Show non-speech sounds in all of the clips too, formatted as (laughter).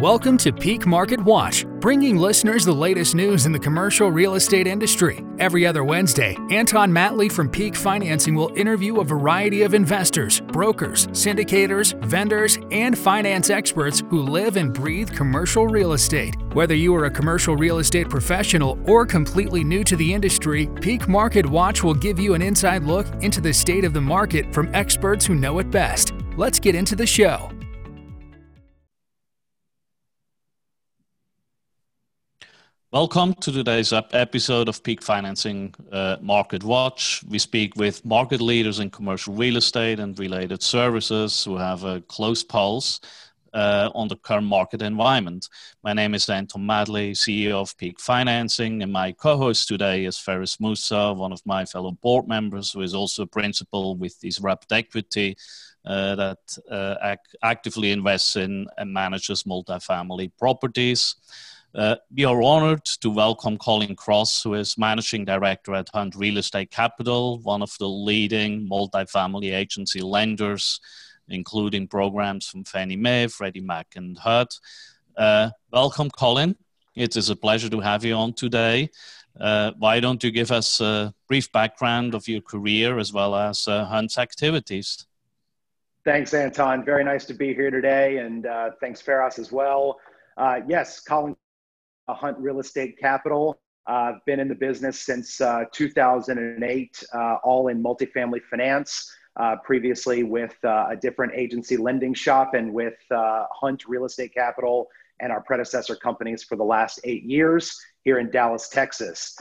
Welcome to Peak Market Watch, bringing listeners the latest news in the commercial real estate industry. Every other Wednesday, Anton Mattli from Peak Financing will interview a variety of investors, brokers, syndicators, vendors, and finance experts who live and breathe commercial real estate. Whether you are a commercial real estate professional or completely new to the industry, Peak Market Watch will give you an inside look into the state of the market from experts who know it best. Let's get into the show. Welcome to today's episode of Peak Financing uh, Market Watch. We speak with market leaders in commercial real estate and related services who have a close pulse uh, on the current market environment. My name is Anton Mattli, CEO of Peak Financing, and my co host today is Faraz Musa, one of my fellow board members who is also a principal with Disrupt Equity. Uh, that uh, ac- actively invests in and manages multifamily properties. Uh, we are honored to welcome Colin Cross, who is Managing Director at Hunt Real Estate Capital, one of the leading multifamily agency lenders, including programs from Fannie Mae, Freddie Mac, and HUD. Uh, welcome, Colin. It is a pleasure to have you on today. Uh, why don't you give us a brief background of your career as well as uh, Hunt's activities? Thanks, Anton. Very nice to be here today, and uh, thanks, Faraz, as well. Uh, yes, Colin Hunt Real Estate Capital. I've uh, been in the business since uh, 2008, uh, all in multifamily finance. Uh, previously with uh, a different agency lending shop and with uh, Hunt Real Estate Capital and our predecessor companies for the last eight years here in Dallas, Texas,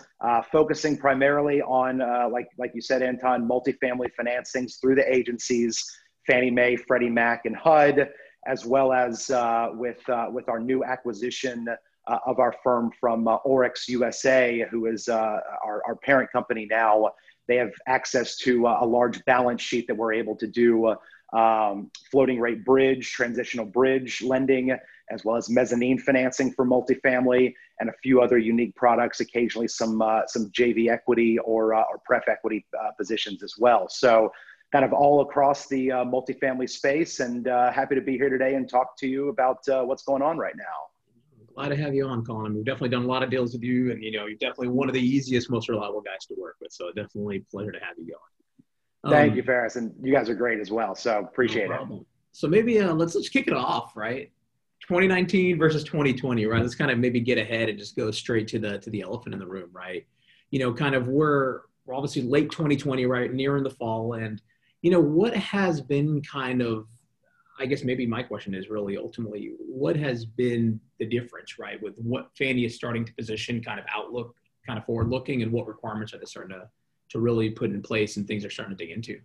focusing primarily on, like, like you said, Anton, multifamily financings through the agencies, Fannie Mae, Freddie Mac, and HUD, as well as with, with our new acquisition uh, of our firm from uh, ORIX USA, who is uh, our, our parent company now. They have access to uh, a large balance sheet that we're able to do uh, um, floating rate bridge, transitional bridge lending, as well as mezzanine financing for multifamily, and a few other unique products. Occasionally, some uh, some JV equity or or pref equity positions as well. So kind of all across the multifamily space and happy to be here today and talk to you about what's going on right now glad to have you on, Colin. We've definitely done a lot of deals with you, and you know, you're definitely one of the easiest, most reliable guys to work with. So definitely a pleasure to have you going. Thank um, you, Faraz, and you guys are great as well. So appreciate no it. So maybe uh, let's let's kick it off, right? 2019 versus 2020, right? Let's kind of maybe get ahead and just go straight to the to the elephant in the room, right? You know, kind of we're we're obviously late 2020, right? Near in the fall, and you know what has been kind of I guess maybe my question is really ultimately what has been the difference, right, with what Fannie is starting to position kind of outlook, kind of forward looking, and what requirements are they starting to, to really put in place and things are starting to dig into?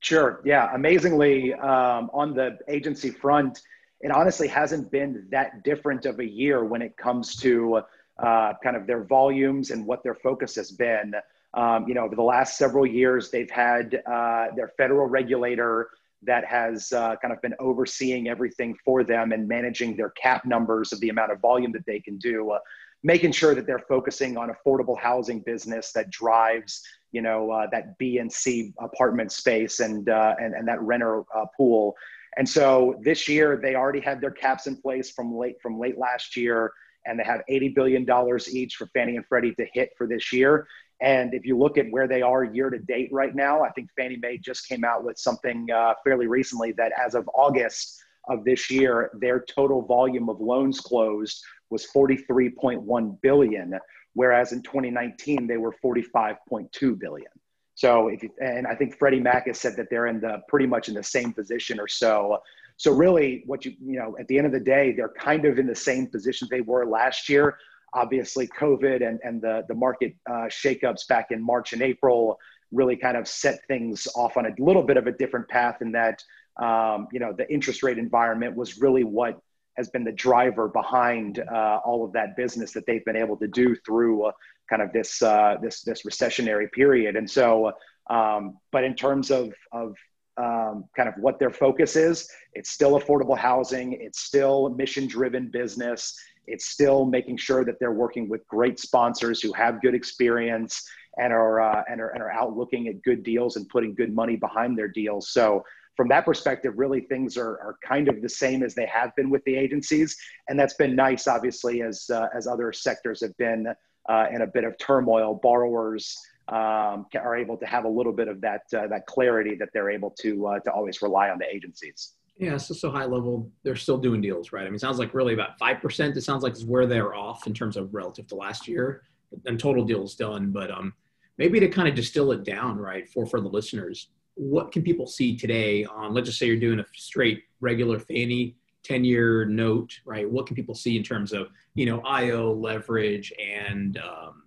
Sure. Yeah. Amazingly, um, on the agency front, it honestly hasn't been that different of a year when it comes to uh, kind of their volumes and what their focus has been. Um, you know, over the last several years, they've had uh, their federal regulator that has uh, kind of been overseeing everything for them and managing their cap numbers of the amount of volume that they can do, uh, making sure that they're focusing on affordable housing business that drives, you know, uh, that B and C apartment space and uh, and and that renter uh, pool. And so this year they already had their caps in place from late from late last year, and they have eighty billion dollars each for Fannie and Freddie to hit for this year. And if you look at where they are year to date right now, I think Fannie Mae just came out with something uh, fairly recently that as of August of this year, their total volume of loans closed was 43.1 billion, whereas in 2019 they were 45.2 billion. So, if you, and I think Freddie Mac has said that they're in the pretty much in the same position or so. So, really, what you you know, at the end of the day, they're kind of in the same position they were last year obviously COVID and, and the, the market uh, shakeups back in March and April really kind of set things off on a little bit of a different path in that, um, you know, the interest rate environment was really what has been the driver behind uh, all of that business that they've been able to do through uh, kind of this, uh, this, this recessionary period. And so, um, but in terms of, of um, kind of what their focus is, it's still affordable housing. It's still mission driven business it's still making sure that they're working with great sponsors who have good experience and are, uh, and are, and are out looking at good deals and putting good money behind their deals. So from that perspective, really things are, are kind of the same as they have been with the agencies. And that's been nice, obviously, as, uh, as other sectors have been uh, in a bit of turmoil. Borrowers um, are able to have a little bit of that, uh, that clarity that they're able to, uh, to always rely on the agencies. Yeah, so so high level, they're still doing deals, right? I mean, it sounds like really about five percent. It sounds like is where they're off in terms of relative to last year, and total deals done. But um, maybe to kind of distill it down, right, for for the listeners, what can people see today on let's just say you're doing a straight regular fannie 10 year note right what can people see in terms of you know io leverage and um,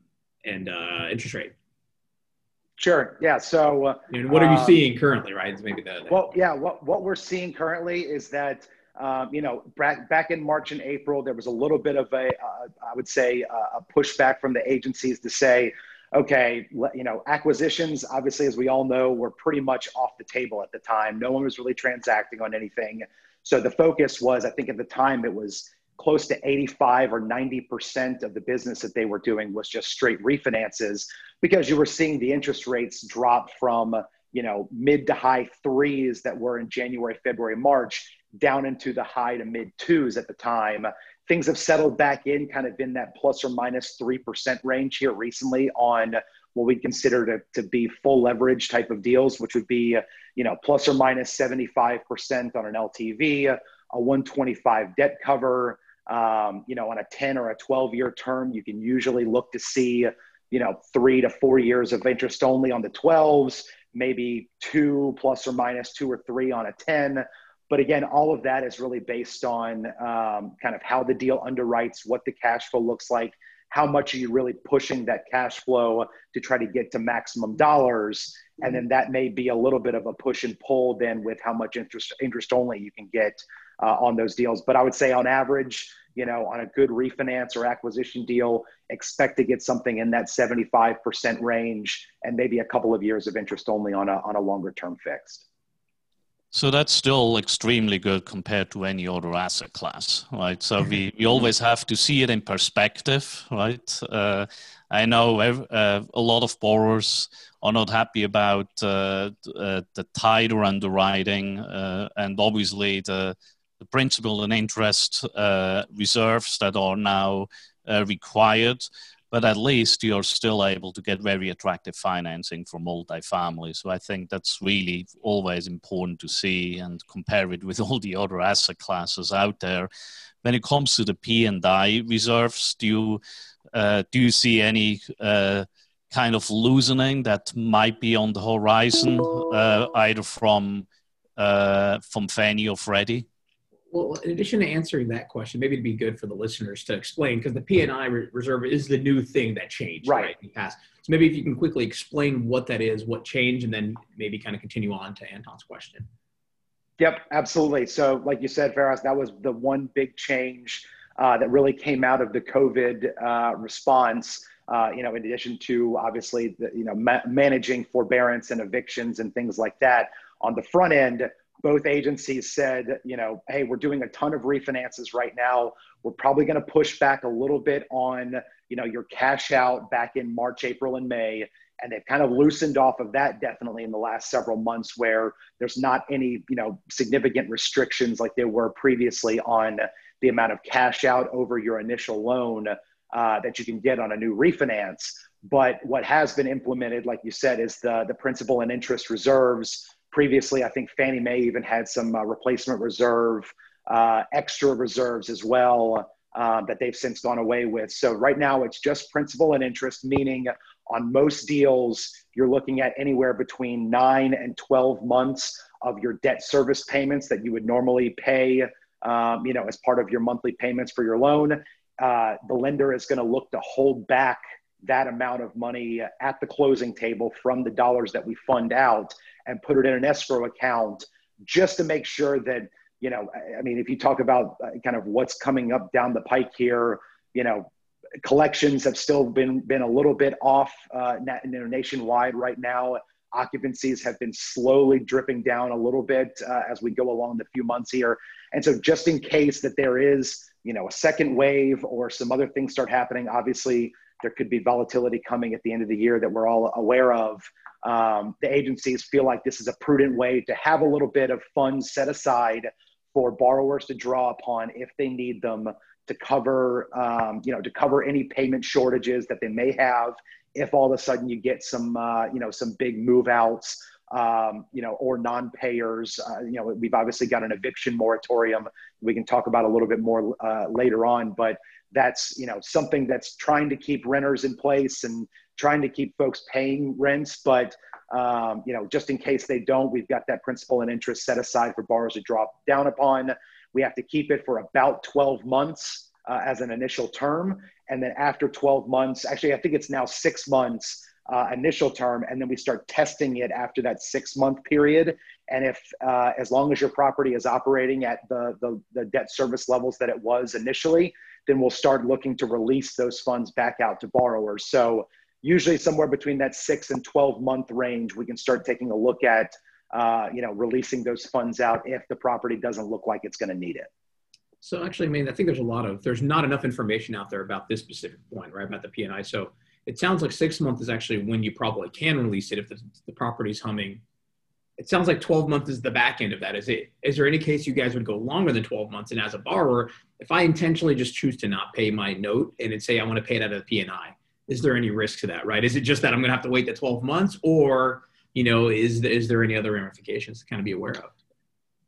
and uh, interest rate sure yeah so uh, and what are you uh, seeing currently right it's maybe the, well yeah what, what we're seeing currently is that um, you know, back, back in March and April, there was a little bit of a, uh, I would say, uh, a pushback from the agencies to say, okay, you know, acquisitions, obviously, as we all know, were pretty much off the table at the time. No one was really transacting on anything. So the focus was, I think at the time, it was close to 85 or 90% of the business that they were doing was just straight refinances because you were seeing the interest rates drop from, you know, mid to high threes that were in January, February, March down into the high to mid twos at the time. Things have settled back in kind of in that plus or minus 3% range here recently on what we consider to, to be full leverage type of deals, which would be, you know, plus or minus 75% on an LTV, a 125 debt cover, um, you know, on a 10 or a 12 year term, you can usually look to see, you know, three to four years of interest only on the 12s, maybe two plus or minus two or three on a 10 but again, all of that is really based on um, kind of how the deal underwrites, what the cash flow looks like, how much are you really pushing that cash flow to try to get to maximum dollars, and then that may be a little bit of a push and pull then with how much interest interest only you can get uh, on those deals. But I would say on average, you know, on a good refinance or acquisition deal, expect to get something in that 75% range and maybe a couple of years of interest only on a on a longer term fixed. So that's still extremely good compared to any other asset class, right? So we, we always have to see it in perspective, right? Uh, I know uh, a lot of borrowers are not happy about uh, uh the tighter underwriting uh, and obviously the, the principal and interest uh, reserves that are now required but at least you're still able to get very attractive financing for multifamily. So I think that's really always important to see and compare it with (laughs) all the other asset classes out there. When it comes to the P and I reserves, do you uh, do you see any uh, kind of loosening that might be on the horizon, uh, either from uh, from Fannie or Freddie? Well, in addition to answering that question, maybe it'd be good for the listeners to explain because the P&I re- reserve is the new thing that changed right. right in the past. So maybe if you can quickly explain what that is, what changed, and then maybe kind of continue on to Anton's question. Yep, absolutely. So, like you said, Faraz, that was the one big change uh, that really came out of the COVID uh, response. Uh, you know, in addition to obviously, the, you know, ma- managing forbearance and evictions and things like that on the front end both agencies said, you know, hey, we're doing a ton of refinances right now. We're probably going to push back a little bit on, you know, your cash out back in March, April, and May. And they've kind of loosened off of that definitely in the last several months where there's not any, you know, significant restrictions like there were previously on the amount of cash out over your initial loan uh, that you can get on a new refinance. But what has been implemented, like you said, is the, the principal and interest reserves Previously, I think Fannie Mae even had some uh, replacement reserve, uh, extra reserves as well uh, that they've since gone away with. So right now, it's just principal and interest, meaning on most deals, you're looking at anywhere between nine and 12 months of your debt service payments that you would normally pay, um, you know, as part of your monthly payments for your loan. Uh, the lender is going to look to hold back that amount of money at the closing table from the dollars that we fund out and put it in an escrow account just to make sure that you know i mean if you talk about uh, kind of what's coming up down the pike here you know collections have still been been a little bit off uh, nationwide right now. Occupancies have been slowly dripping down a little bit uh, as we go along the few months here. And so just in case that there is you know a second wave or some other things start happening obviously there could be volatility coming at the end of the year that we're all aware of. Um, the agencies feel like this is a prudent way to have a little bit of funds set aside for borrowers to draw upon if they need them to cover, um, you know, to cover any payment shortages that they may have. If all of a sudden you get some, uh, you know, some big move outs, um, you know, or non-payers, uh, you know, we've obviously got an eviction moratorium. We can talk about a little bit more uh, later on, but that's you know something that's trying to keep renters in place and trying to keep folks paying rents but um, you know just in case they don't we've got that principal and interest set aside for borrowers to drop down upon. We have to keep it for about 12 months uh, as an initial term. And then after 12 months actually i think it's now six months uh, initial term and then we start testing it after that six month period. And if uh, as long as your property is operating at the, the, the debt service levels that it was initially then we'll start looking to release those funds back out to borrowers. So usually somewhere between that six and 12 month range, we can start taking a look at, uh, you know, releasing those funds out if the property doesn't look like it's going to need it. So actually, I mean, I think there's a lot of, there's not enough information out there about this specific point, right? About the P&I. So it sounds like six months is actually when you probably can release it if the, the property's humming it sounds like 12 months is the back end of that. Is it? Is there any case you guys would go longer than 12 months? And as a borrower, if I intentionally just choose to not pay my note and it say I want to pay it out of the P&I, is there any risk to that? Right? Is it just that I'm going to have to wait the 12 months, or you know, is is there any other ramifications to kind of be aware of?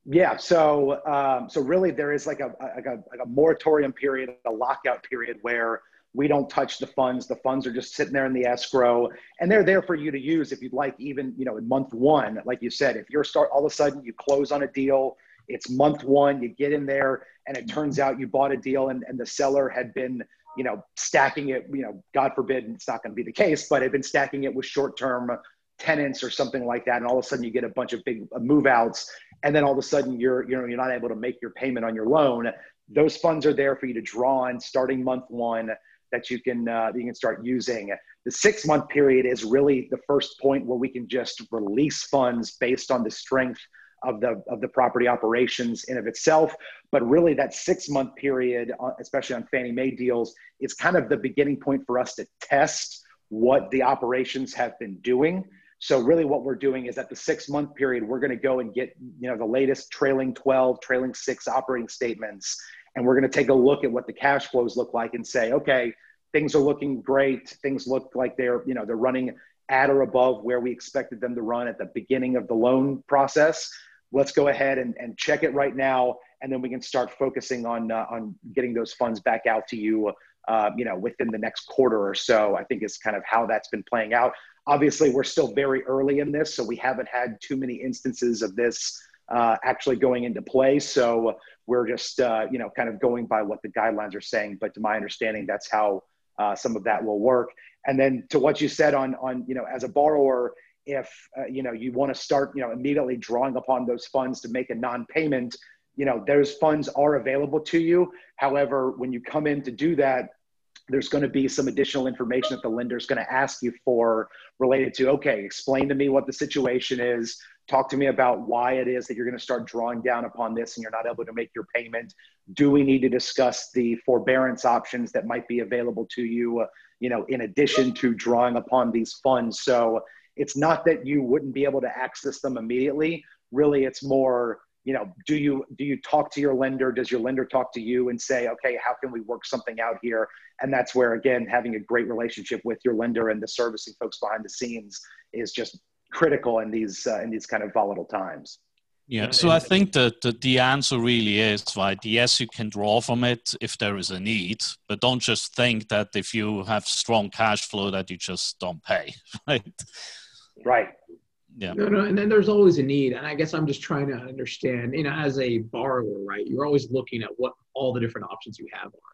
Yeah. So um, so really, there is like a, like a like a moratorium period, a lockout period where we don't touch the funds. The funds are just sitting there in the escrow, and they're there for you to use if you'd like. Even you know, in month one, like you said, if you're start all of a sudden you close on a deal, it's month one, you get in there, and it turns out you bought a deal, and, and the seller had been you know stacking it. You know, God forbid, it's not going to be the case, but had been stacking it with short-term tenants or something like that, and all of a sudden you get a bunch of big uh, move outs, and then all of a sudden you're you know you're not able to make your payment on your loan. Those funds are there for you to draw on starting month one that you can uh, you can start using. The six month period is really the first point where we can just release funds based on the strength of the of the property operations in of itself. But really, that six month period, uh, especially on Fannie Mae deals, is kind of the beginning point for us to test what the operations have been doing. So really, what we're doing is at the six month period, we're going to go and get you know the latest trailing 12, trailing six operating statements and we're going to take a look at what the cash flows look like and say, okay, things are looking great. Things look like they're, you know, they're running at or above where we expected them to run at the beginning of the loan process. Let's go ahead and, and check it right now, and then we can start focusing on uh, on getting those funds back out to you, uh, you know, within the next quarter or so. I think is kind of how that's been playing out. Obviously, we're still very early in this, so we haven't had too many instances of this uh, actually going into play. So we're just, uh, you know, kind of going by what the guidelines are saying. But to my understanding, that's how uh, some of that will work. And then to what you said on, on you know, as a borrower, if uh, you know you want to start, you know, immediately drawing upon those funds to make a non-payment, you know, those funds are available to you. However, when you come in to do that, there's going to be some additional information that the lender is going to ask you for related to okay explain to me what the situation is talk to me about why it is that you're going to start drawing down upon this and you're not able to make your payment. Do we need to discuss the forbearance options that might be available to you uh, you know in addition to drawing upon these funds? So it's not that you wouldn't be able to access them immediately. Really it's more you know do you do you talk to your lender? Does your lender talk to you and say okay how can we work something out here? And that's where again having a great relationship with your lender and the servicing folks behind the scenes is just critical in these uh, in these kind of volatile times. Yeah, so I think that the, the answer really is right. Yes, you can draw from it if there is a need, but don't just think that if you have strong cash flow that you just don't pay, (laughs) right? Right. Yeah. No, no, and then there's always a need, and I guess I'm just trying to understand. You know, as a borrower, right? You're always looking at what all the different options you have are.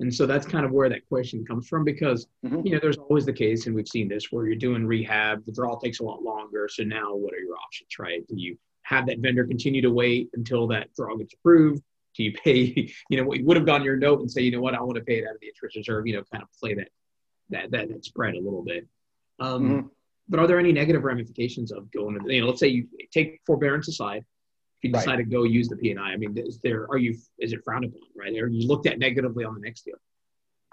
And so that's kind of where that question comes from because, mm-hmm. you know, there's always the case, and we've seen this where you're doing rehab, the draw takes a lot longer. So now what are your options, right? Do you have that vendor continue to wait until that draw gets approved? Do you pay, (laughs) you know, what you would have gone your note and say, you know what, I want to pay it out of the interest reserve, you know, kind of play that, that, that, that spread a little bit. Um, mm-hmm. But are there any negative ramifications of going to, you know, let's say you take forbearance aside, if you decide right. to go use the P and I, I mean, is there are you is it frowned upon, right? Are you looked at negatively on the next deal?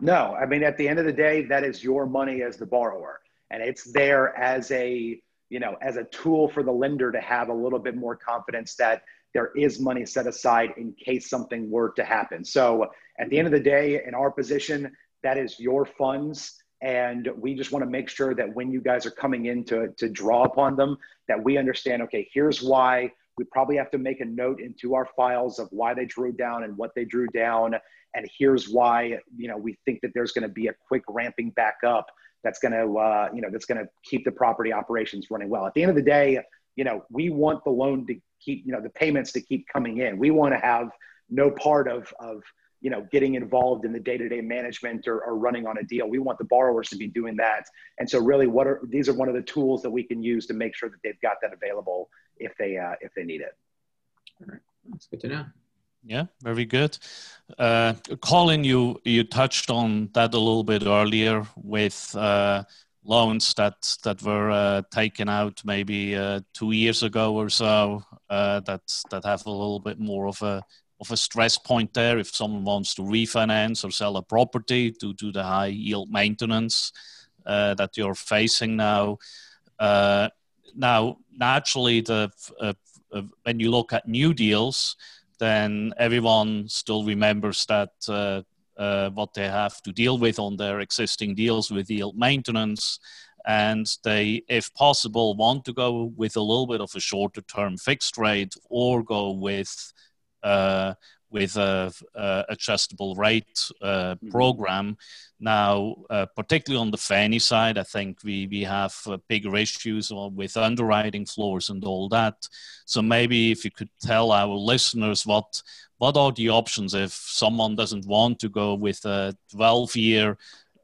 No, I mean, at the end of the day, that is your money as the borrower. And it's there as a, you know, as a tool for the lender to have a little bit more confidence that there is money set aside in case something were to happen. So at the end of the day, in our position, that is your funds. And we just want to make sure that when you guys are coming in to, to draw upon them, that we understand, okay, here's why we probably have to make a note into our files of why they drew down and what they drew down. And here's why, you know, we think that there's going to be a quick ramping back up that's going to, uh, you know, that's going to keep the property operations running well. At the end of the day, you know, we want the loan to keep, you know, the payments to keep coming in. We want to have no part of, of, you know, getting involved in the day-to-day management or, or running on a deal. We want the borrowers to be doing that. And so really what are, these are one of the tools that we can use to make sure that they've got that available if they, uh, if they need it. All right. That's good to know. Yeah, very good. Uh, Colin, you you touched on that a little bit earlier with uh, loans that that were uh, taken out maybe uh, two years ago or so uh, that that have a little bit more of a of a stress point there if someone wants to refinance or sell a property due to the high yield maintenance uh, that you're facing now. Now, naturally, the uh, uh, when you look at new deals, then everyone still remembers that uh, uh, what they have to deal with on their existing deals with yield maintenance. And they, if possible, want to go with a little bit of a shorter term fixed rate or go with uh, with a, a, adjustable rate uh, mm-hmm. program. Now, uh, particularly on the Fannie side, I think we we have uh, bigger issues with underwriting floors and all that. So maybe if you could tell our listeners what what are the options if someone doesn't want to go with a 12 year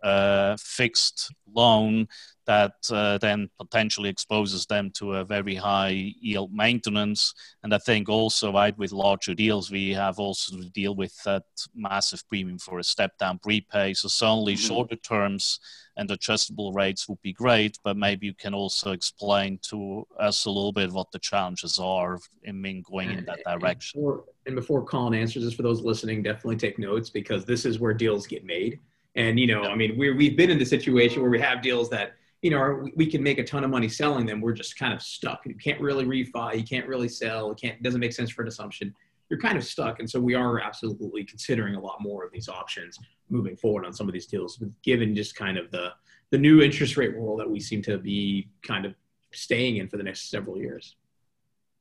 uh, fixed loan that uh, then potentially exposes them to a very high yield maintenance. And I think also, right, with larger deals, we have also to deal with that massive premium for a step down prepay. So certainly mm-hmm. shorter terms and adjustable rates would be great, but maybe you can also explain to us a little bit what the challenges are in going in that direction. And before, and before Colin answers this, for those listening, definitely take notes because this is where deals get made. And you know, I mean, we we've been in the situation where we have deals that you know, we can make a ton of money selling them. We're just kind of stuck. You can't really refi. You can't really sell. It can't. Doesn't make sense for an assumption. You're kind of stuck, and so we are absolutely considering a lot more of these options moving forward on some of these deals, given just kind of the the new interest rate world that we seem to be kind of staying in for the next several years.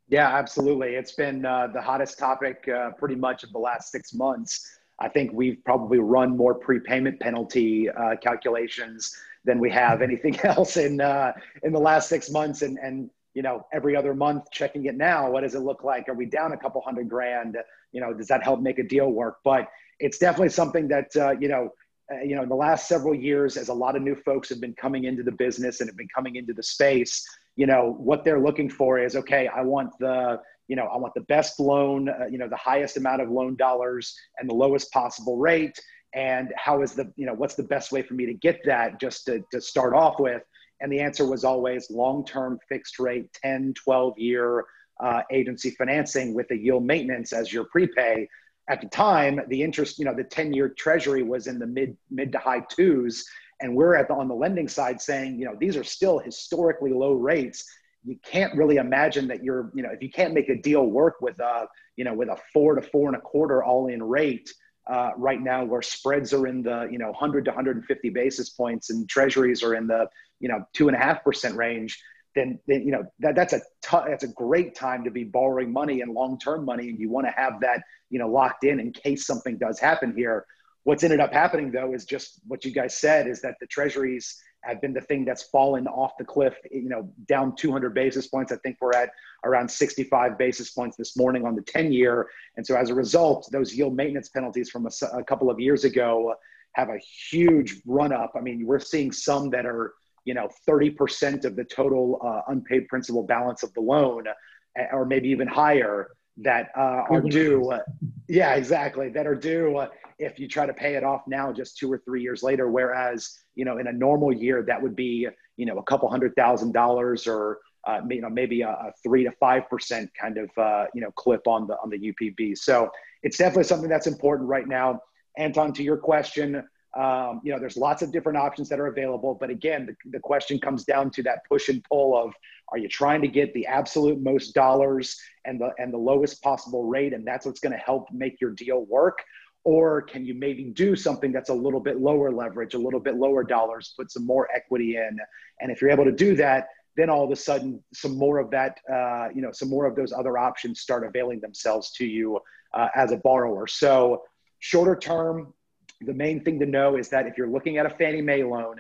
Yeah, absolutely. It's been uh, the hottest topic uh, pretty much of the last six months. I think we've probably run more prepayment penalty uh, calculations than we have anything (laughs) else in uh, in the last six months. And and you know, every other month checking it now. What does it look like? Are we down a couple hundred grand? You know, does that help make a deal work? But it's definitely something that uh, you know. Uh, you know, in the last several years, as a lot of new folks have been coming into the business and have been coming into the space, you know, what they're looking for is okay. I want the you know, I want the best loan, uh, you know, the highest amount of loan dollars and the lowest possible rate and how is the you know what's the best way for me to get that just to, to start off with? And the answer was always long-term fixed rate 10 12 year uh, agency financing with a yield maintenance as your prepay. At the time the interest you know the 10 year treasury was in the mid mid to high twos and we're at the, on the lending side saying you know these are still historically low rates. You can't really imagine that you're you know if you can't make a deal work with a you know with a four to four and a quarter all in rate uh, right now where spreads are in the you know 100 to 150 basis points and treasuries are in the you know two and a half percent range then, then you know that that's a t- that's a great time to be borrowing money and long-term money. And you want to have that you know locked in in case something does happen here. What's ended up happening though is just what you guys said is that the treasuries have been the thing that's fallen off the cliff, you know, down 200 basis points. I think we're at around 65 basis points this morning on the 10 year. And so as a result, those yield maintenance penalties from a, a couple of years ago have a huge run up. I mean, we're seeing some that are, you know, 30% of the total uh, unpaid principal balance of the loan, or maybe even higher, that uh, are due. Uh, yeah, exactly. That are due uh, if you try to pay it off now, just two or three years later. Whereas, you know, in a normal year, that would be, you know, a couple hundred thousand dollars or, uh, you know, maybe a, a, three to five percent kind of, uh, you know, clip on the on the UPB. So it's definitely something that's important right now. Anton, to your question, um, you know, there's lots of different options that are available. But again, the, the question comes down to that push and pull of are you trying to get the absolute most dollars and the and the lowest possible rate, and that's what's going to help make your deal work? Or can you maybe do something that's a little bit lower leverage, a little bit lower dollars, put some more equity in? And if you're able to do that, then all of a sudden some more of that, uh, you know, some more of those other options start availing themselves to you uh, as a borrower. So shorter term, the main thing to know is that if you're looking at a Fannie Mae loan,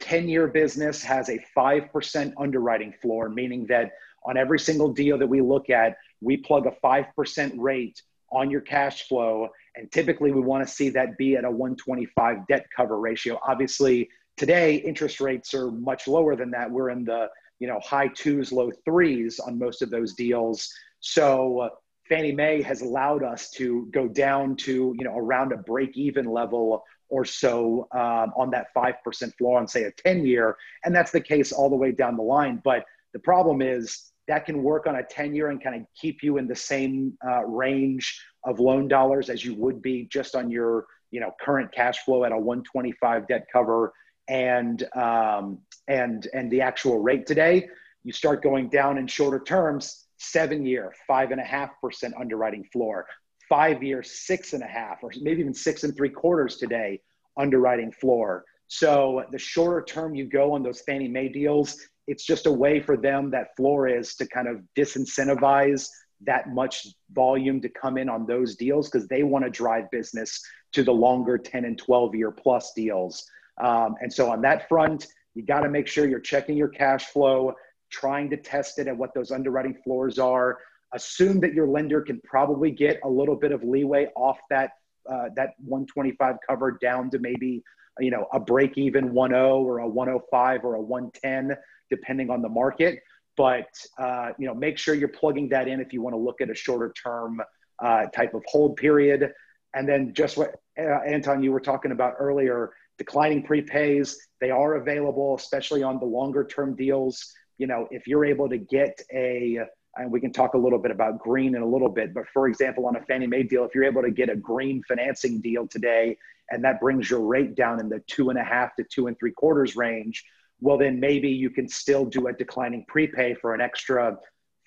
10 year business has a 5% underwriting floor, meaning that on every single deal that we look at, we plug a 5% rate on your cash flow. And typically we want to see that be at a 125 debt cover ratio. Obviously, today interest rates are much lower than that. We're in the you know high twos, low threes on most of those deals. So Fannie Mae has allowed us to go down to you know around a break even level or so um, on that 5% floor on say a 10 year and that's the case all the way down the line. But the problem is that can work on a 10 year and kind of keep you in the same uh, range of loan dollars as you would be just on your you know current cash flow at a 125 debt cover and um, and and the actual rate. Today you start going down in shorter terms seven year, five and a half percent underwriting floor, five year, six and a half, or maybe even six and three quarters today underwriting floor. So the shorter term you go on those Fannie Mae deals, it's just a way for them that floor is to kind of disincentivize that much volume to come in on those deals because they want to drive business to the longer 10 and 12 year plus deals. Um, and so on that front, you got to make sure you're checking your cash flow trying to test it and what those underwriting floors are. Assume that your lender can probably get a little bit of leeway off that uh, that 125 cover down to maybe you know a break even 10 or a 105 or a 110 depending on the market. But uh, you know make sure you're plugging that in if you want to look at a shorter term uh, type of hold period. And then just what uh, anton you were talking about earlier declining prepays they are available especially on the longer term deals you know, if you're able to get a, and we can talk a little bit about green in a little bit, but for example, on a Fannie Mae deal, if you're able to get a green financing deal today, and that brings your rate down in the two and a half to two and three quarters range, well, then maybe you can still do a declining prepay for an extra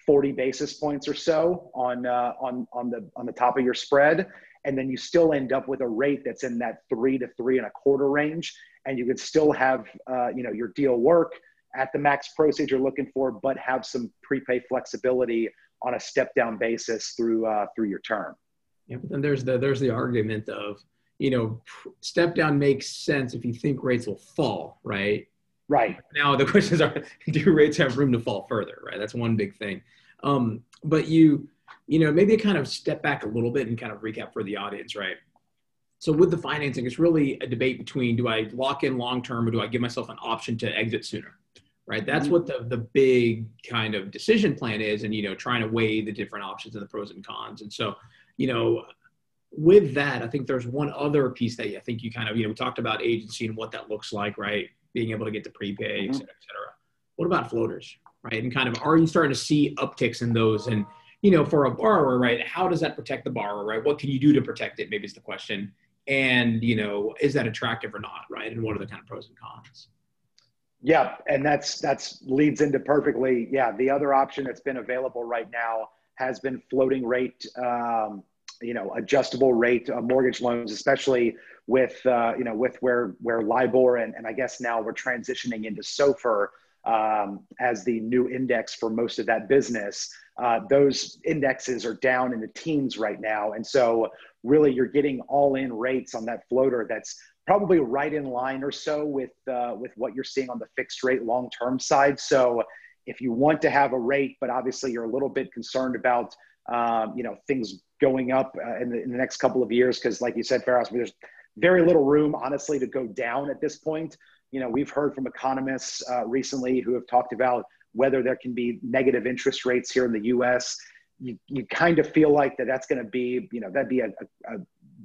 40 basis points or so on uh, on on the on the top of your spread, and then you still end up with a rate that's in that three to three and a quarter range, and you could still have uh, you know your deal work at the max proceeds you're looking for, but have some prepay flexibility on a step down basis through uh, through your term. Yeah, but then there's the there's the argument of you know step down makes sense if you think rates will fall, right? Right. Now the (laughs) questions are do rates have room to fall further, right? That's one big thing. Um, but you you know maybe kind of step back a little bit and kind of recap for the audience, right? So with the financing, it's really a debate between do I lock in long term or do I give myself an option to exit sooner? Right? That's mm-hmm. what the the big kind of decision plan is and you know trying to weigh the different options and the pros and cons. And so you know with that i think there's one other piece that i think you kind of you know we talked about agency and what that looks like right? Being able to get to prepay mm-hmm. et cetera et cetera. What about floaters right? And kind of are you starting to see upticks in those? And you know for a borrower right how does that protect the borrower right? What can you do to protect it maybe is the question. And you know is that attractive or not right? And what are the kind of pros and cons yeah, and that's that's leads into perfectly. Yeah, the other option that's been available right now has been floating rate, um, you know, adjustable rate uh, mortgage loans, especially with uh, you know with where where LIBOR and, and I guess now we're transitioning into SOFR um, as the new index for most of that business. Uh, those indexes are down in the teens right now, and so really you're getting all in rates on that floater that's probably right in line or so with uh, with what you're seeing on the fixed rate long term side. So if you want to have a rate, but obviously you're a little bit concerned about um, you know things going up uh, in, the, in, the, next couple of years, because like you said, Faraz, there's very little room, honestly, to go down at this point. You know, we've heard from economists uh, recently who have talked about whether there can be negative interest rates here in the U.S. You, you kind of feel like that that's going to be, you know, that'd be a, a, a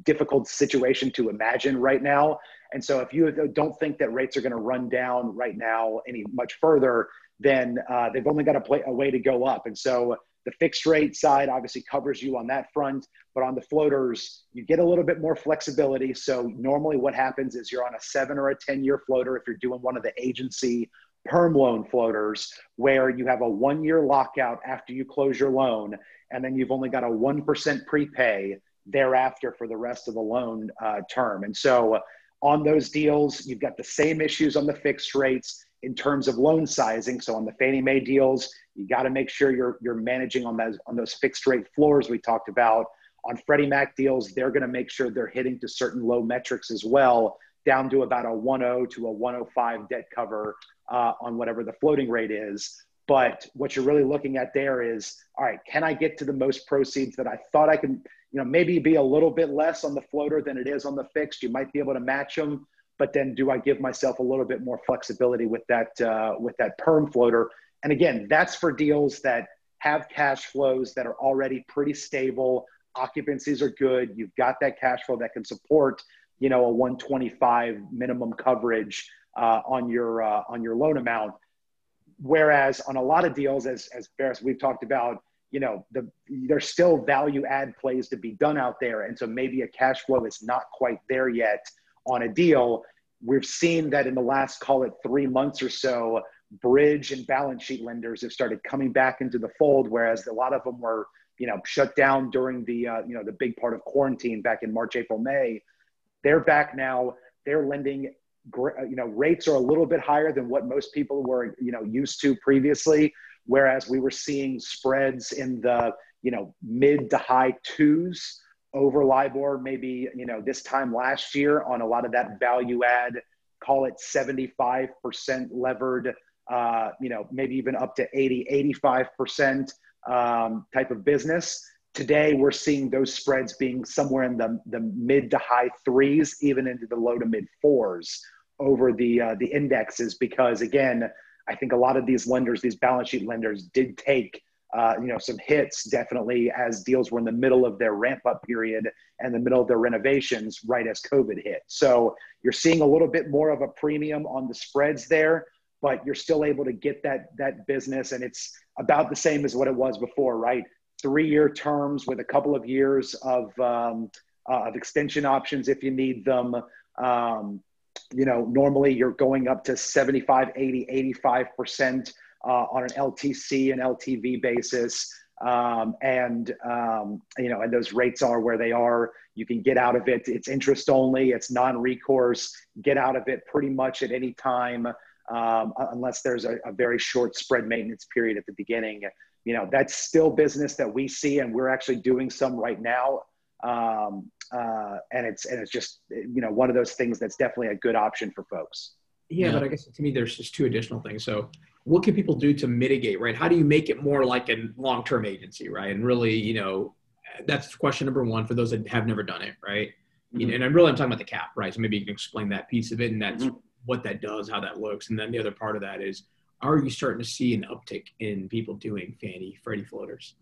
difficult situation to imagine right now. And so, if you don't think that rates are going to run down right now any much further, then uh, they've only got a, play, a way to go up. And so, the fixed rate side obviously covers you on that front, but on the floaters, you get a little bit more flexibility. So normally what happens is you're on a seven or a 10 year floater if you're doing one of the agency perm loan floaters where you have a one year lockout after you close your loan, and then you've only got a 1% prepay thereafter for the rest of the loan uh, term. And so on those deals, you've got the same issues on the fixed rates in terms of loan sizing. So on the Fannie Mae deals, you got to make sure you're you're managing on those on those fixed rate floors we talked about. On Freddie Mac deals, they're going to make sure they're hitting to certain low metrics as well, down to about a 1.0 to a 105 debt cover uh, on whatever the floating rate is. But what you're really looking at there is, all right, can I get to the most proceeds that I thought I can? You know, maybe be a little bit less on the floater than it is on the fixed. You might be able to match them, but then do I give myself a little bit more flexibility with that uh, with that perm floater? And again, that's for deals that have cash flows that are already pretty stable. Occupancies are good. You've got that cash flow that can support, you know, a 125 minimum coverage uh, on your uh, on your loan amount. Whereas on a lot of deals, as as Faraz, we've talked about, you know, the there's still value add plays to be done out there, and so maybe a cash flow is not quite there yet on a deal. We've seen that in the last, call it three months or so, bridge and balance sheet lenders have started coming back into the fold, whereas a lot of them were, you know, shut down during the, uh, you know, the big part of quarantine back in March, April, May. They're back now. They're lending, you know, rates are a little bit higher than what most people were, you know, used to previously. Whereas we were seeing spreads in the, you know, mid to high twos over LIBOR maybe, you know, this time last year on a lot of that value add, call it 75% levered, uh, you know, maybe even up to 80, 85% um, type of business. Today, we're seeing those spreads being somewhere in the, the mid to high threes, even into the low to mid fours over the, uh, the indexes, because again, I think a lot of these lenders, these balance sheet lenders, did take uh, you know, some hits definitely as deals were in the middle of their ramp up period and the middle of their renovations right as COVID hit. So you're seeing a little bit more of a premium on the spreads there, but you're still able to get that that business, and it's about the same as what it was before, right? Three year terms with a couple of years of um, uh, of extension options if you need them. Um, you know, normally you're going up to 75, 80, 85 percent uh, on an LTC and LTV basis. Um, and um, you know, and those rates are where they are. You can get out of it. It's interest only. It's non-recourse. Get out of it pretty much at any time, um, unless there's a, a, very short spread maintenance period at the beginning. You know, that's still business that we see, and we're actually doing some right now. Um, uh, and it's and it's just you know one of those things that's definitely a good option for folks. Yeah, yeah, but I guess to me, there's just two additional things. So what can people do to mitigate, right? How do you make it more like a long-term agency, right? And really, you know, that's question number one for those that have never done it, right? Mm-hmm. You know, and I'm really I'm talking about the cap, right? So maybe you can explain that piece of it, and that's mm-hmm. what that does, how that looks, and then the other part of that is, are you starting to see an uptick in people doing Fannie Freddie floaters?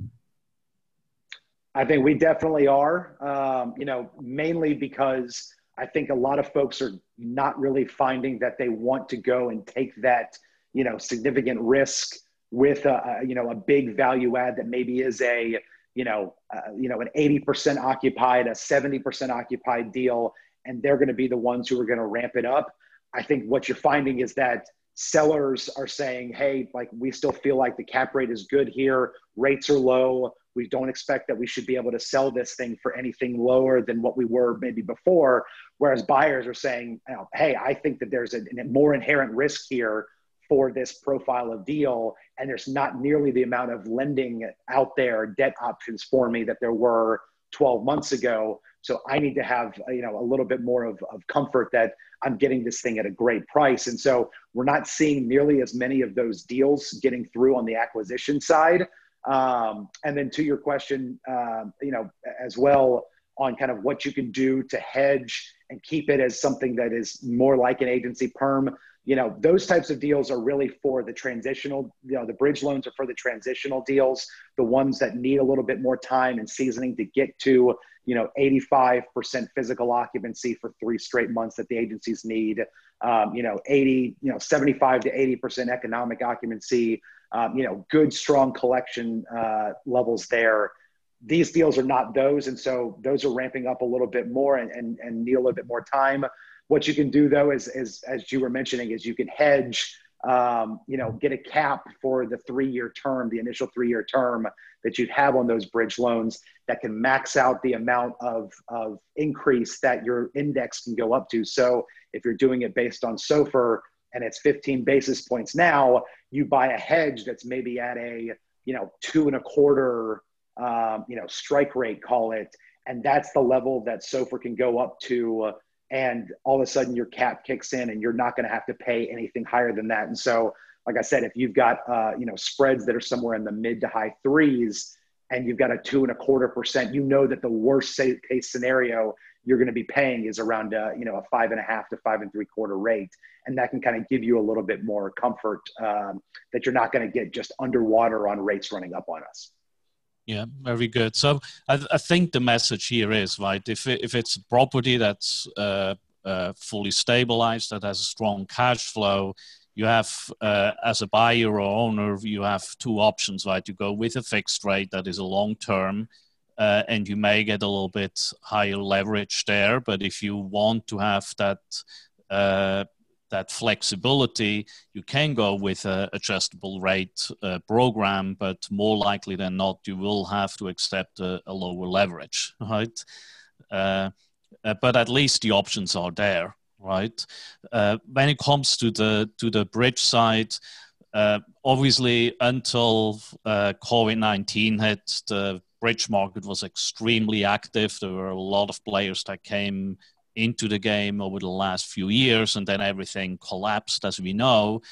I think we definitely are. Um, you know, mainly because I think a lot of folks are not really finding that they want to go and take that you know significant risk with a, you know a big value add that maybe is a you know uh, you know an 80% occupied a 70% occupied deal and they're going to be the ones who are going to ramp it up i think what you're finding is that sellers are saying hey like we still feel like the cap rate is good here rates are low we don't expect that we should be able to sell this thing for anything lower than what we were maybe before. Whereas buyers are saying hey i think that there's a, a more inherent risk here for this profile of deal. And there's not nearly the amount of lending out there debt options for me that there were 12 months ago. So i need to have you know a little bit more of, of comfort that i'm getting this thing at a great price. And so we're not seeing nearly as many of those deals getting through on the acquisition side um, and then to your question um, you know as well on kind of what you can do to hedge and keep it as something that is more like an agency perm you know those types of deals are really for the transitional you know the bridge loans are for the transitional deals the ones that need a little bit more time and seasoning to get to you know 85% physical occupancy for three straight months that the agencies need. Um, you know 80 you know 75 to 80% economic occupancy um, you know, good, strong collection uh, levels there. These deals are not those. And so those are ramping up a little bit more and, and, and need a little bit more time. What you can do though is, is as you were mentioning, is you can hedge um, you know, get a cap for the three-year term, the initial three-year term that you'd have on those bridge loans that can max out the amount of, of increase that your index can go up to. So if you're doing it based on SOFR and it's 15 basis points now, you buy a hedge that's maybe at a, you know, two and a quarter, um, you know, strike rate, call it. And that's the level that SOFR can go up to and all of a sudden your cap kicks in and you're not going to have to pay anything higher than that. And so, like I said, if you've got uh, you know spreads that are somewhere in the mid to high threes and you've got a two and a quarter percent, you know that the worst case scenario you're going to be paying is around a, you know a five and a half to five and three quarter rate, and that can kind of give you a little bit more comfort um, that you're not going to get just underwater on rates running up on us. Yeah, very good. So I, I think the message here is right. If it, if it's a property that's uh, uh, fully stabilized, that has a strong cash flow, you have uh, as a buyer or owner, you have two options, right? You go with a fixed rate that is a long term. Uh, and you may get a little bit higher leverage there, but if you want to have that uh, that flexibility, you can go with an adjustable rate uh, program, but more likely than not, you will have to accept a, a lower leverage, (laughs) right? Uh, uh, but at least the options are there, right? Uh, when it comes to the to the bridge side, uh, obviously until uh, COVID nineteen hit, the bridge market was extremely active. There were a lot of players that came into the game over the last few years, and then everything collapsed, as we know.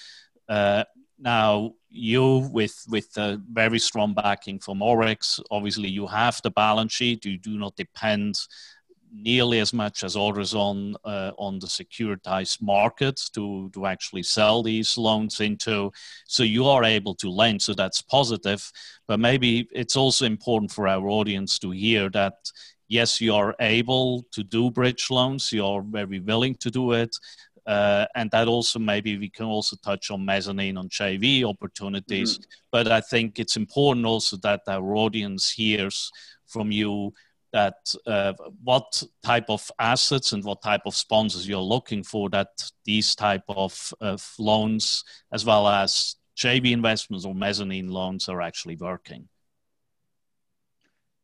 Uh, now, you with with a very strong backing from ORIX, obviously you have the balance sheet. You do not depend nearly as much as others on uh, on the securitized markets to to actually sell these loans into. So you are able to lend. So that's positive. But maybe it's also important for our audience to hear that yes, you are able to do bridge loans. You're very willing to do it. Uh, and that also maybe we can also touch on mezzanine on JV opportunities. Mm-hmm. But I think it's important also that our audience hears from you that uh, what type of assets and what type of sponsors you're looking for that these type of, of loans as well as JV investments or mezzanine loans are actually working.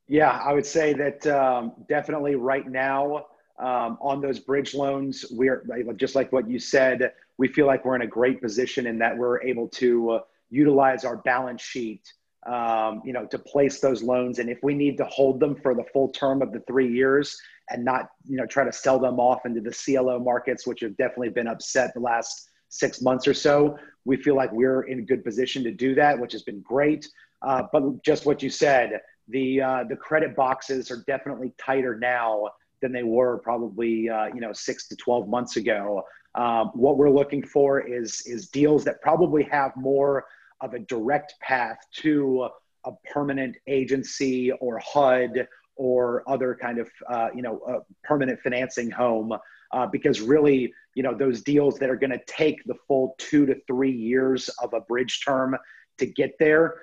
Yeah, I would say that um, definitely right now um, on those bridge loans, we're just like what you said. We feel like we're in a great position in that we're able to uh, utilize our balance sheet, um, you know, to place those loans. And if we need to hold them for the full term of the three years and not, you know, try to sell them off into the CLO markets, which have definitely been upset the last six months or so, we feel like we're in a good position to do that, which has been great. Uh, but just what you said the uh, the credit boxes are definitely tighter now than they were probably uh, you know six to twelve months ago. Um, what we're looking for is is deals that probably have more of a direct path to a permanent agency or HUD or other kind of uh, you know permanent financing home. Uh, because really, you know, those deals that are going to take the full two to three years of a bridge term to get there,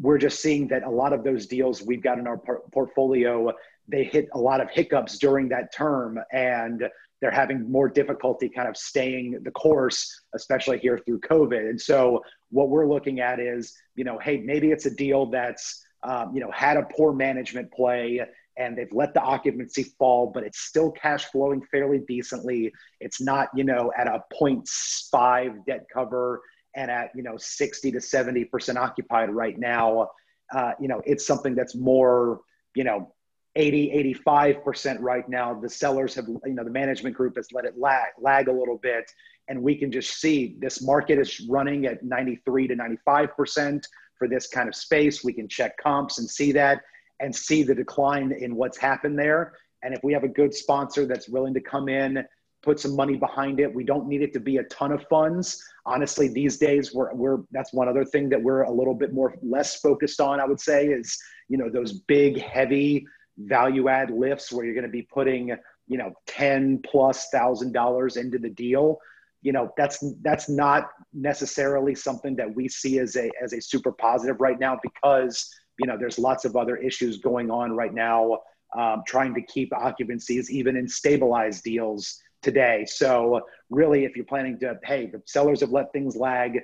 we're just seeing that a lot of those deals we've got in our por- portfolio they hit a lot of hiccups during that term and they're having more difficulty kind of staying the course especially here through covid. And so what we're looking at is you know hey maybe it's a deal that's um, you know had a poor management play and they've let the occupancy fall but it's still cash flowing fairly decently. It's not you know at a 0.5 debt cover and at you know 60 to 70 percent occupied right now. Uh, you know it's something that's more you know 80 85 percent right now the sellers have you know the management group has let it lag lag a little bit and we can just see this market is running at 93 to 95 percent for this kind of space we can check comps and see that and see the decline in what's happened there and if we have a good sponsor that's willing to come in put some money behind it. We don't need it to be a ton of funds. Honestly, these days we're, we're that's one other thing that we're a little bit more less focused on, I would say, is you know, those big, heavy value add lifts where you're going to be putting, you know, 10 plus thousand dollars into the deal. you know that's that's not necessarily something that we see as a as a super positive right now because you know there's lots of other issues going on right now um, trying to keep occupancies even in stabilized deals today so really if you're planning to hey the sellers have let things lag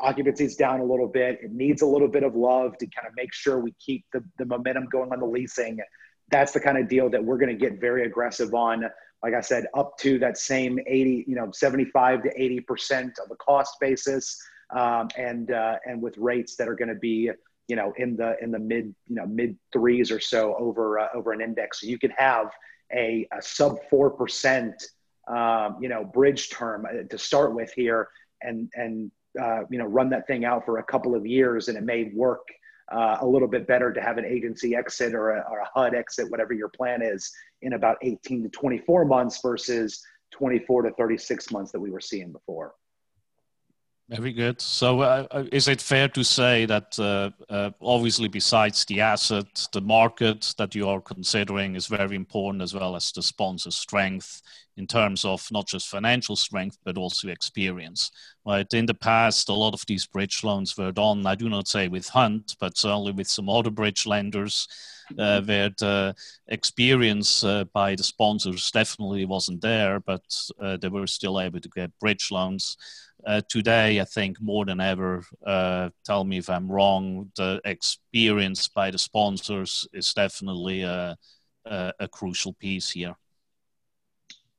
occupancy's down a little bit it needs a little bit of love to kind of make sure we keep the, the momentum going on the leasing that's the kind of deal that we're going to get very aggressive on like I said, up to that same 80, you know, 75 to 80 percent of a cost basis, um, and uh, and with rates that are going to be, you know, in the in the mid, you know, mid threes or so over uh, over an index. So you can have a, a sub four percent, um, you know, bridge term uh, to start with here, and and uh, you know, run that thing out for a couple of years, and it may work uh, a little bit better to have an agency exit or a, or a HUD exit, whatever your plan is, in about 18 to 24 months versus 24 to 36 months that we were seeing before. Very good. So, uh, uh, is it fair to say that uh, uh, obviously, besides the asset, the market that you are considering is very important, as well as the sponsor strength in terms of not just financial strength, but also experience? Right. In the past, a lot of these bridge loans were done, I do not say with Hunt, but certainly with some other bridge lenders, uh, where the experience uh, by the sponsors definitely wasn't there, but they were still able to get bridge loans uh, today, I think more than ever, uh, tell me if I'm wrong, the experience by the sponsors is definitely a, a, a crucial piece here.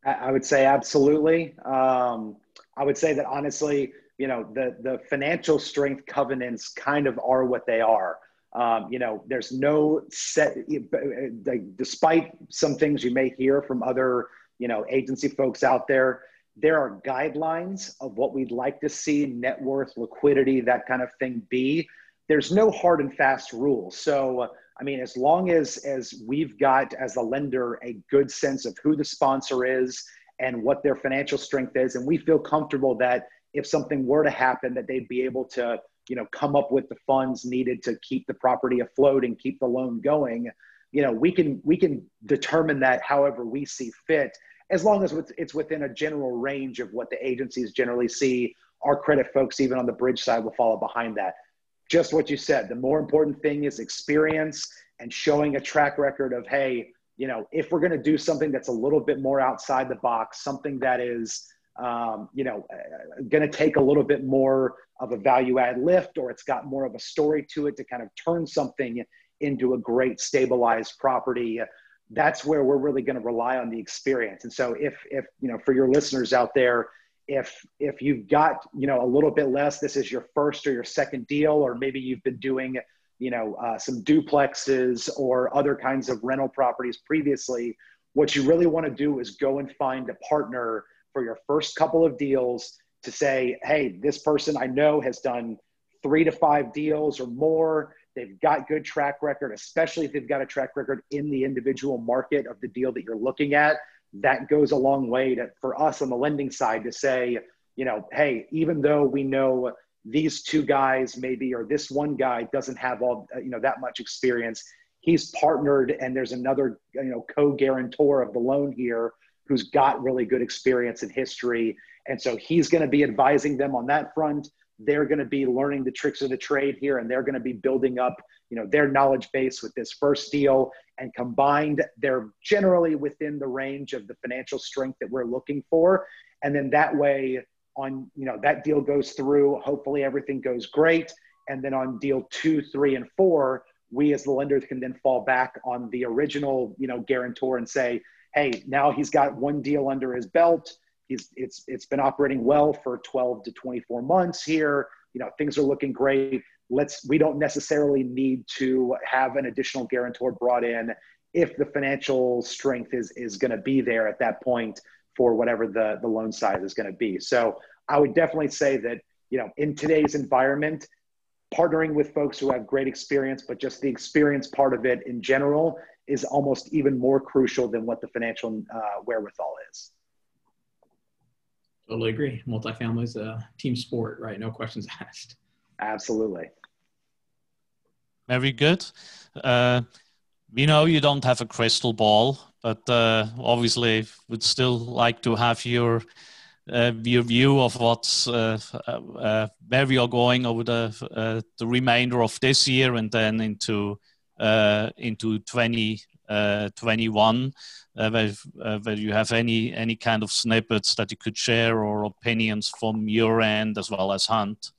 I would say absolutely. Um, I would say that honestly, you know, the, the financial strength covenants kind of are what they are. Um, you know, there's no set, despite some things you may hear from other, you know, agency folks out there, there are guidelines of what we'd like to see net worth, liquidity, that kind of thing be. There's no hard and fast rule. So, I mean, as long as as we've got as a lender a good sense of who the sponsor is and what their financial strength is, and we feel comfortable that if something were to happen, that they'd be able to, you know, come up with the funds needed to keep the property afloat and keep the loan going. You know, we can we can determine that however we see fit as long as it's within a general range of what the agencies generally see. Our credit folks, even on the bridge side, will follow behind that. Just what you said. The more important thing is experience and showing a track record of, hey, you know, if we're going to do something that's a little bit more outside the box, something that is, um, you know, uh, going to take a little bit more of a value add lift, or it's got more of a story to it to kind of turn something into a great stabilized property that's where we're really going to rely on the experience. And so if if you know for your listeners out there, if if you've got you know a little bit less, this is your first or your second deal, or maybe you've been doing you know uh, some duplexes or other kinds of rental properties previously. What you really want to do is go and find a partner for your first couple of deals to say, hey, this person I know has done three to five deals or more They've got good track record, especially if they've got a track record in the individual market of the deal that you're looking at. That goes a long way to, for us on the lending side to say, you know, hey, even though we know these two guys maybe or this one guy doesn't have all you know that much experience, he's partnered and there's another you know co-guarantor of the loan here who's got really good experience and history, and so he's going to be advising them on that front they're going to be learning the tricks of the trade here and they're going to be building up you know their knowledge base with this first deal and combined they're generally within the range of the financial strength that we're looking for. And then that way on you know that deal goes through hopefully everything goes great. And then on deal two three and four we as the lenders can then fall back on the original you know guarantor and say hey now he's got one deal under his belt He's, it's, it's been operating well for 12 to 24 months here. You know, things are looking great. Let's, we don't necessarily need to have an additional guarantor brought in if the financial strength is, is going to be there at that point for whatever the, the loan size is going to be. So I would definitely say that, you know, in today's environment, partnering with folks who have great experience, but just the experience part of it in general is almost even more crucial than what the financial uh, wherewithal is. Totally agree. Multifamily is a team sport, right? No questions (laughs) asked. Absolutely. Very good. Uh, we know you don't have a crystal ball, but uh, obviously would still like to have your uh, your view of what's uh, uh, where we are going over the the remainder of this year and then into into 2021. whether, whether you have any any kind of snippets that you could share or opinions from your end as well as Hunt.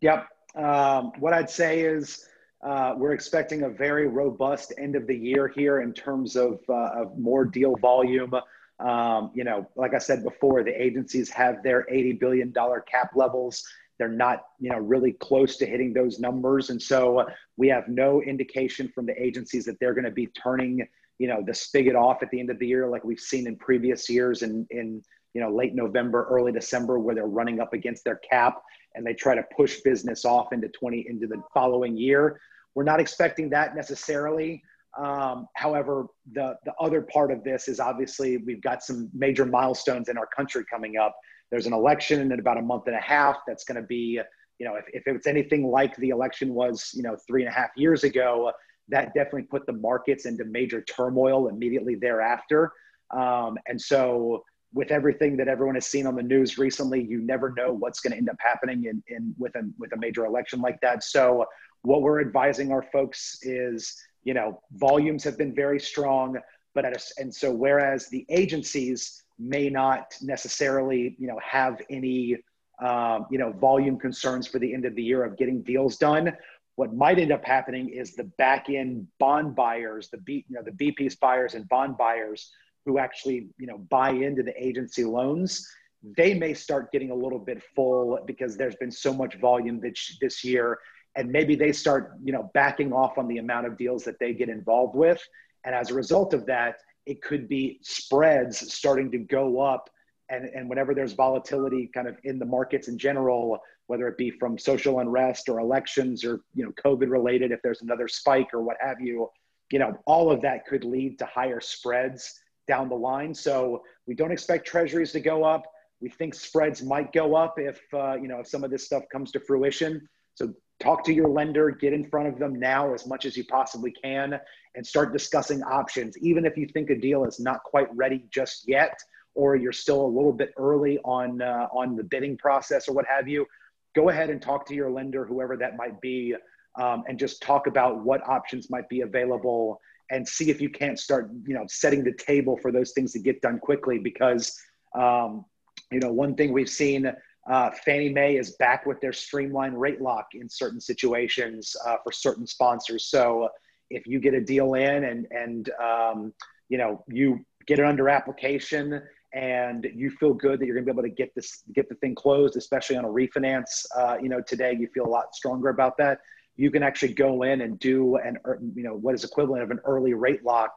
Yep. Um, what I'd say is uh, we're expecting a very robust end of the year here in terms of, uh, of more deal volume. Um, you know, like I said before, the agencies have their $80 billion cap levels. They're not, you know, really close to hitting those numbers. And so we have no indication from the agencies that they're going to be turning, you know, the spigot off at the end of the year like we've seen in previous years in, in you know, late November, early December, where they're running up against their cap and they try to push business off into 20 into the following year. We're not expecting that necessarily. Um, however, the the other part of this is obviously we've got some major milestones in our country coming up. There's an election in about a month and a half. That's going to be, you know, if, if it's anything like the election was, you know, three and a half years ago, that definitely put the markets into major turmoil immediately thereafter. Um, and so with everything that everyone has seen on the news recently, you never know what's going to end up happening in, in with a with a major election like that. So what we're advising our folks is, you know, volumes have been very strong, but at a, and so whereas the agencies may not necessarily, you know, have any, um, you know, volume concerns for the end of the year of getting deals done. What might end up happening is the back end bond buyers, the B, you know, the B piece buyers and bond buyers who actually you know buy into the agency loans they may start getting a little bit full because there's been so much volume this, this year and maybe they start you know backing off on the amount of deals that they get involved with and as a result of that it could be spreads starting to go up and, and whenever there's volatility kind of in the markets in general whether it be from social unrest or elections or you know covid related if there's another spike or what have you you know all of that could lead to higher spreads down the line. So we don't expect treasuries to go up. We think spreads might go up if uh, you know if some of this stuff comes to fruition. So talk to your lender, get in front of them now as much as you possibly can, and start discussing options. Even if you think a deal is not quite ready just yet, or you're still a little bit early on uh, on the bidding process or what have you, go ahead and talk to your lender, whoever that might be, um, and just talk about what options might be available and see if you can't start, you know, setting the table for those things to get done quickly. Because, um, you know, one thing we've seen, uh, Fannie Mae is back with their streamlined rate lock in certain situations uh, for certain sponsors. So if you get a deal in and and um, you know you get it under application and you feel good that you're going to be able to get this get the thing closed, especially on a refinance, uh, you know, today you feel a lot stronger about that you can actually go in and do an you know what is equivalent of an early rate lock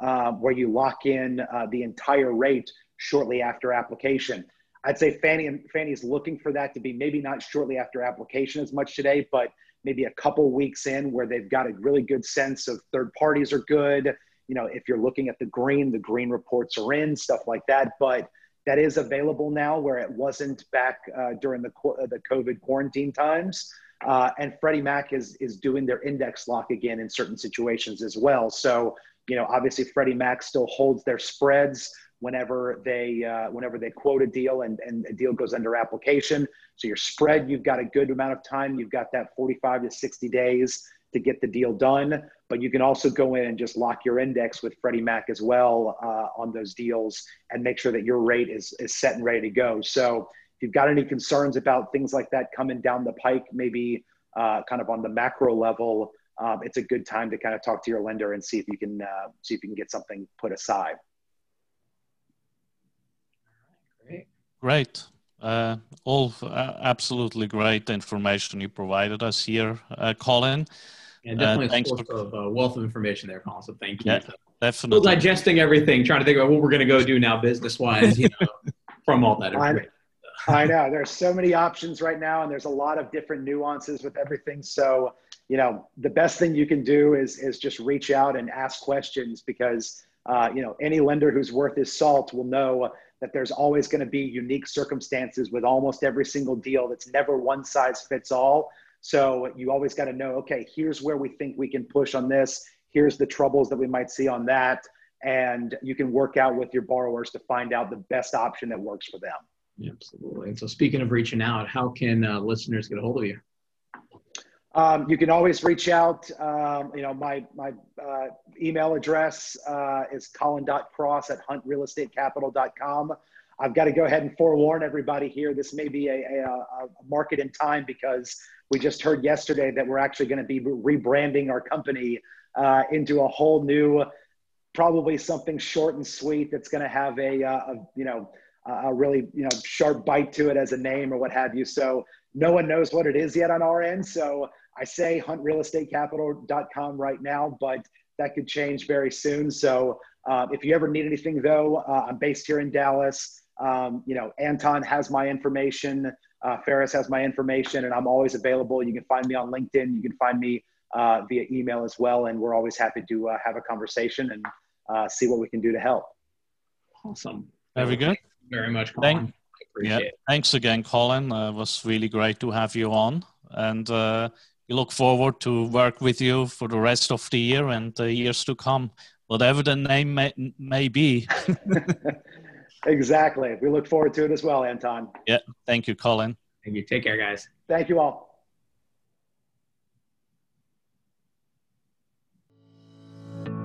um, where you lock in uh, the entire rate shortly after application i'd say fannie and fannie is looking for that to be maybe not shortly after application as much today but maybe a couple weeks in where they've got a really good sense of third parties are good. You know if you're looking at the green the green reports are in stuff like that. But that is available now where it wasn't back uh, during the, the covid quarantine times. Uh, and Freddie Mac is is doing their index lock again in certain situations as well. So you know, obviously Freddie Mac still holds their spreads whenever they uh, whenever they quote a deal and, and a deal goes under application. So your spread, you've got a good amount of time. You've got that 45 to 60 days to get the deal done. But you can also go in and just lock your index with Freddie Mac as well uh, on those deals and make sure that your rate is, is set and ready to go. So if you've got any concerns about things like that coming down the pike, maybe uh, kind of on the macro level, um, it's a good time to kind of talk to your lender and see if you can uh, see if you can get something put aside. Great. Great. Uh, all uh, absolutely great information you provided us here, uh, Colin. Yeah, definitely uh, thanks a for, of uh, wealth of information there, Colin. So thank you. Yeah, definitely. Still digesting everything, trying to think about what we're going to go do now business wise, you know, (laughs) from all that information. I know there's so many options right now, and there's a lot of different nuances with everything. So, you know, the best thing you can do is is just reach out and ask questions because uh, you know any lender who's worth his salt will know that there's always going to be unique circumstances with almost every single deal. That's never one size fits all. So you always got to know, okay, here's where we think we can push on this. Here's the troubles that we might see on that and you can work out with your borrowers to find out the best option that works for them. Absolutely. And so, speaking of reaching out, how can uh, listeners get a hold of you? Um, you can always reach out. Um, you know, my my uh, email address uh, is colin.cross at huntrealestatecapital.com. I've got to go ahead and forewarn everybody here. This may be a, a, a market in time because we just heard yesterday that we're actually going to be rebranding our company uh, into a whole new, probably something short and sweet that's going to have a, uh, a you know a really you know sharp bite to it as a name or what have you. So no one knows what it is yet on our end. So I say huntrealestatecapital.com right now, but that could change very soon. So uh, if you ever need anything, though, uh, I'm based here in Dallas. Um, you know, Anton has my information. Uh, Faraz has my information, and I'm always available. You can find me on LinkedIn. You can find me uh, via email as well, and we're always happy to uh, have a conversation and uh, see what we can do to help. Awesome. Very good. very much, Colin. Thank, yeah, it. thanks again, Colin. Uh, it was really great to have you on, and uh, we look forward to work with you for the rest of the year and the years to come, whatever the name may, may be. (laughs) exactly. We look forward to it as well, Anton. Yeah. Thank you, Colin. Thank you. Take care, guys. Thank you all.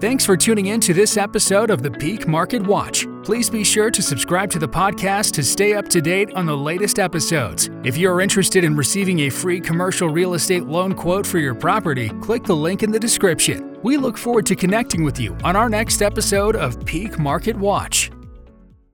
Thanks for tuning in to this episode of the Peak Market Watch. Please be sure to subscribe to the podcast to stay up to date on the latest episodes. If you are interested in receiving a free commercial real estate loan quote for your property, click the link in the description. We look forward to connecting with you on our next episode of Peak Market Watch.